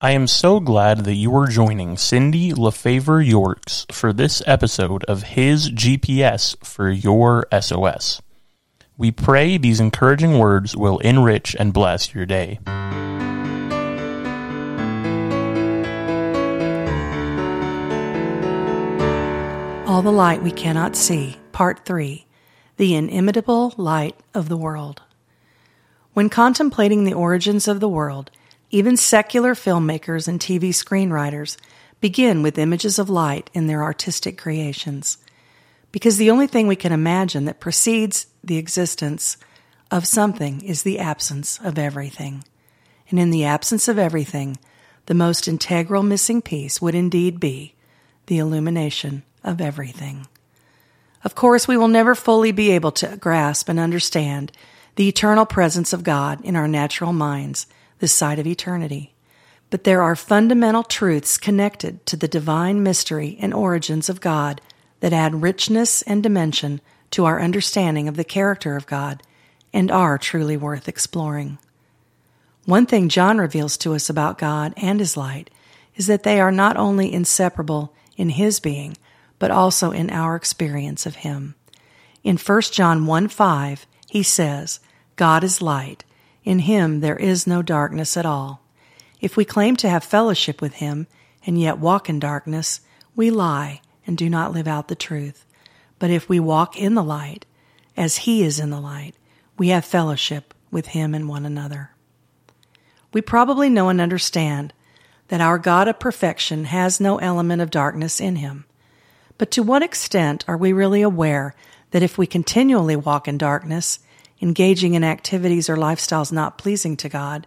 I am so glad that you are joining Cindy LaFavre Yorks for this episode of His GPS for Your SOS. We pray these encouraging words will enrich and bless your day. All the Light We Cannot See, Part 3 The Inimitable Light of the World. When contemplating the origins of the world, even secular filmmakers and TV screenwriters begin with images of light in their artistic creations. Because the only thing we can imagine that precedes the existence of something is the absence of everything. And in the absence of everything, the most integral missing piece would indeed be the illumination of everything. Of course, we will never fully be able to grasp and understand the eternal presence of God in our natural minds this side of eternity. But there are fundamental truths connected to the divine mystery and origins of God that add richness and dimension to our understanding of the character of God and are truly worth exploring. One thing John reveals to us about God and His light is that they are not only inseparable in His being, but also in our experience of Him. In 1 John 1 5, he says, God is light, in him there is no darkness at all. If we claim to have fellowship with him and yet walk in darkness, we lie and do not live out the truth. But if we walk in the light, as he is in the light, we have fellowship with him and one another. We probably know and understand that our God of perfection has no element of darkness in him. But to what extent are we really aware that if we continually walk in darkness, engaging in activities or lifestyles not pleasing to God,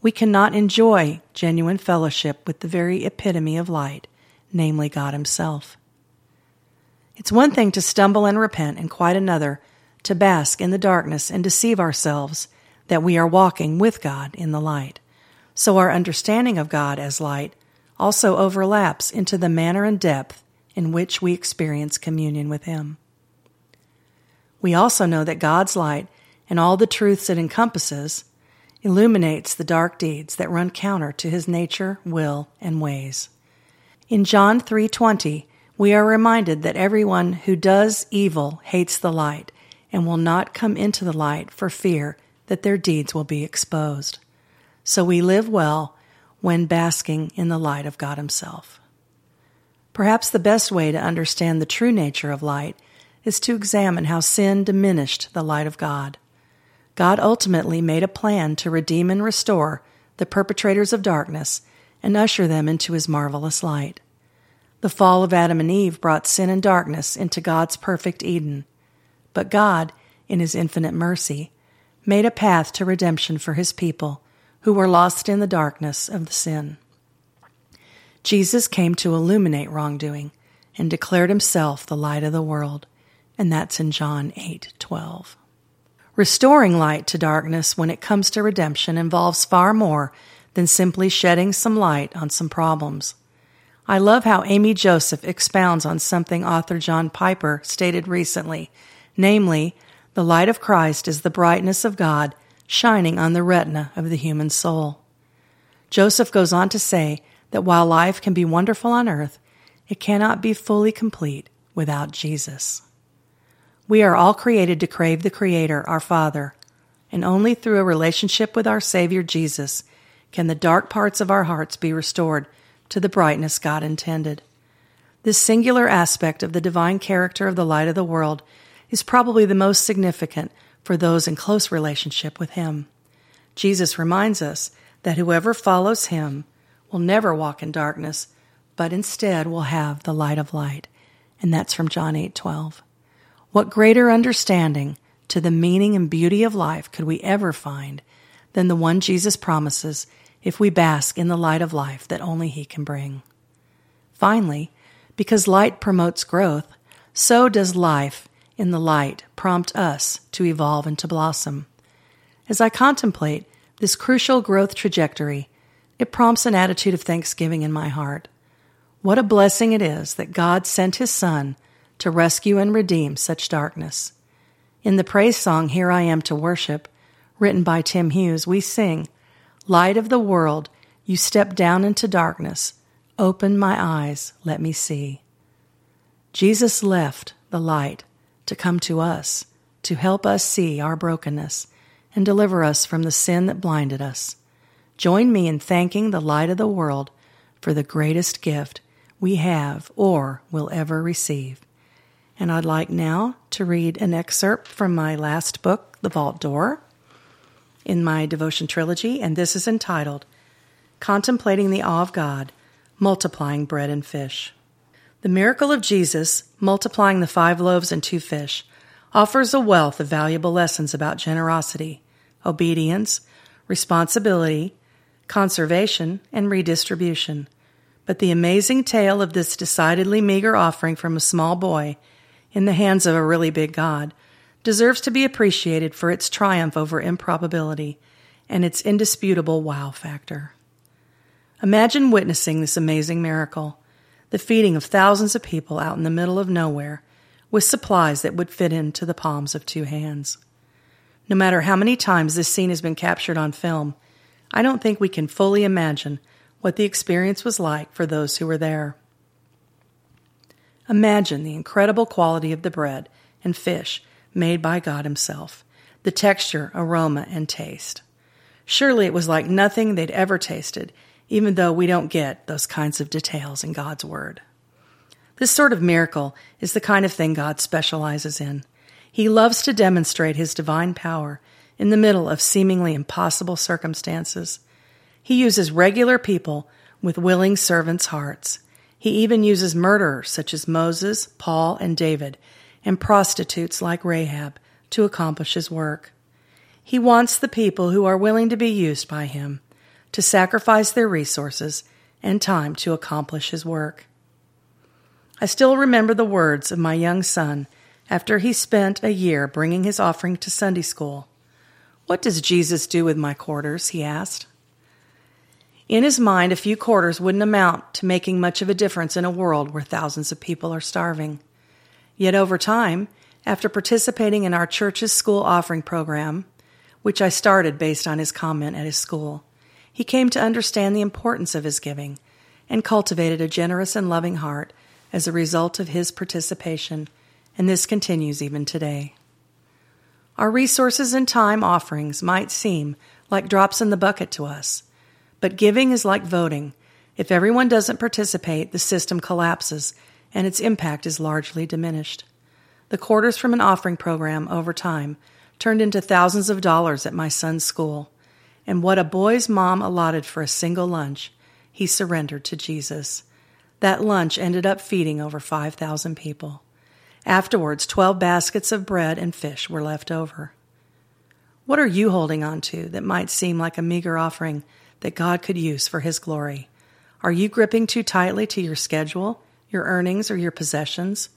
we cannot enjoy genuine fellowship with the very epitome of light, namely God Himself. It's one thing to stumble and repent, and quite another to bask in the darkness and deceive ourselves that we are walking with God in the light. So our understanding of God as light also overlaps into the manner and depth in which we experience communion with Him. We also know that God's light and all the truths it encompasses, illuminates the dark deeds that run counter to his nature, will, and ways. In John 3:20, we are reminded that everyone who does evil hates the light and will not come into the light for fear that their deeds will be exposed. So we live well when basking in the light of God himself. Perhaps the best way to understand the true nature of light is to examine how sin diminished the light of God. God ultimately made a plan to redeem and restore the perpetrators of darkness and usher them into his marvelous light. The fall of Adam and Eve brought sin and darkness into God's perfect Eden. But God, in his infinite mercy, made a path to redemption for his people who were lost in the darkness of the sin. Jesus came to illuminate wrongdoing and declared himself the light of the world, and that's in John 8:12. Restoring light to darkness when it comes to redemption involves far more than simply shedding some light on some problems. I love how Amy Joseph expounds on something author John Piper stated recently, namely, the light of Christ is the brightness of God shining on the retina of the human soul. Joseph goes on to say that while life can be wonderful on earth, it cannot be fully complete without Jesus. We are all created to crave the Creator, our Father, and only through a relationship with our Savior Jesus can the dark parts of our hearts be restored to the brightness God intended. This singular aspect of the divine character of the light of the world is probably the most significant for those in close relationship with Him. Jesus reminds us that whoever follows Him will never walk in darkness, but instead will have the light of light. And that's from John 8 12. What greater understanding to the meaning and beauty of life could we ever find than the one Jesus promises if we bask in the light of life that only He can bring? Finally, because light promotes growth, so does life in the light prompt us to evolve and to blossom. As I contemplate this crucial growth trajectory, it prompts an attitude of thanksgiving in my heart. What a blessing it is that God sent His Son to rescue and redeem such darkness. In the praise song, Here I Am to Worship, written by Tim Hughes, we sing, Light of the world, You step down into darkness. Open my eyes, let me see. Jesus left the light to come to us, to help us see our brokenness and deliver us from the sin that blinded us. Join me in thanking the light of the world for the greatest gift we have or will ever receive. And I'd like now to read an excerpt from my last book, The Vault Door, in my devotion trilogy, and this is entitled Contemplating the Awe of God, Multiplying Bread and Fish. The miracle of Jesus, multiplying the five loaves and two fish, offers a wealth of valuable lessons about generosity, obedience, responsibility, conservation, and redistribution. But the amazing tale of this decidedly meager offering from a small boy in the hands of a really big God deserves to be appreciated for its triumph over improbability and its indisputable wow factor. Imagine witnessing this amazing miracle, the feeding of thousands of people out in the middle of nowhere with supplies that would fit into the palms of two hands. No matter how many times this scene has been captured on film, I don't think we can fully imagine what the experience was like for those who were there. Imagine the incredible quality of the bread and fish made by God Himself, the texture, aroma, and taste. Surely it was like nothing they'd ever tasted, even though we don't get those kinds of details in God's Word. This sort of miracle is the kind of thing God specializes in. He loves to demonstrate His divine power in the middle of seemingly impossible circumstances. He uses regular people with willing servants' hearts. He even uses murderers such as Moses, Paul, and David, and prostitutes like Rahab to accomplish his work. He wants the people who are willing to be used by him to sacrifice their resources and time to accomplish his work. I still remember the words of my young son after he spent a year bringing his offering to Sunday school. What does Jesus do with my quarters? he asked. In his mind, a few quarters wouldn't amount to making much of a difference in a world where thousands of people are starving. Yet over time, after participating in our church's school offering program, which I started based on his comment at his school, he came to understand the importance of his giving and cultivated a generous and loving heart as a result of his participation, and this continues even today. Our resources and time offerings might seem like drops in the bucket to us but giving is like voting. If everyone doesn't participate, the system collapses and its impact is largely diminished. The quarters from an offering program over time turned into thousands of dollars at my son's school. And what a boy's mom allotted for a single lunch, he surrendered to Jesus. That lunch ended up feeding over 5,000 people. Afterwards, 12 baskets of bread and fish were left over. What are you holding on to that might seem like a meager offering that God could use for His glory? Are you gripping too tightly to your schedule, your earnings, or your possessions?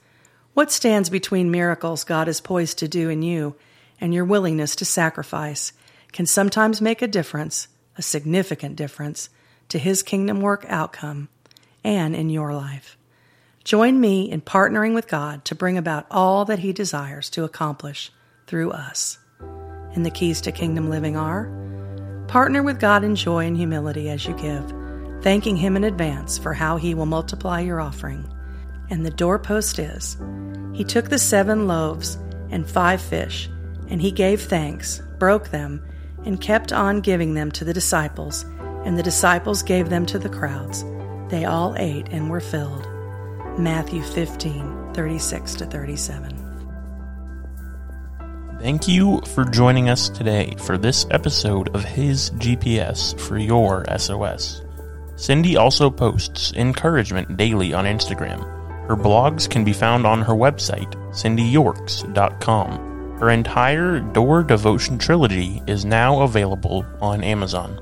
What stands between miracles God is poised to do in you and your willingness to sacrifice can sometimes make a difference, a significant difference, to His kingdom work outcome and in your life. Join me in partnering with God to bring about all that He desires to accomplish through us. And the keys to kingdom living are Partner with God in joy and humility as you give, thanking Him in advance for how He will multiply your offering. And the doorpost is He took the seven loaves and five fish, and He gave thanks, broke them, and kept on giving them to the disciples, and the disciples gave them to the crowds. They all ate and were filled. Matthew 15, 36 to 37. Thank you for joining us today for this episode of His GPS for Your SOS. Cindy also posts encouragement daily on Instagram. Her blogs can be found on her website, cindyyorks.com. Her entire Door Devotion trilogy is now available on Amazon.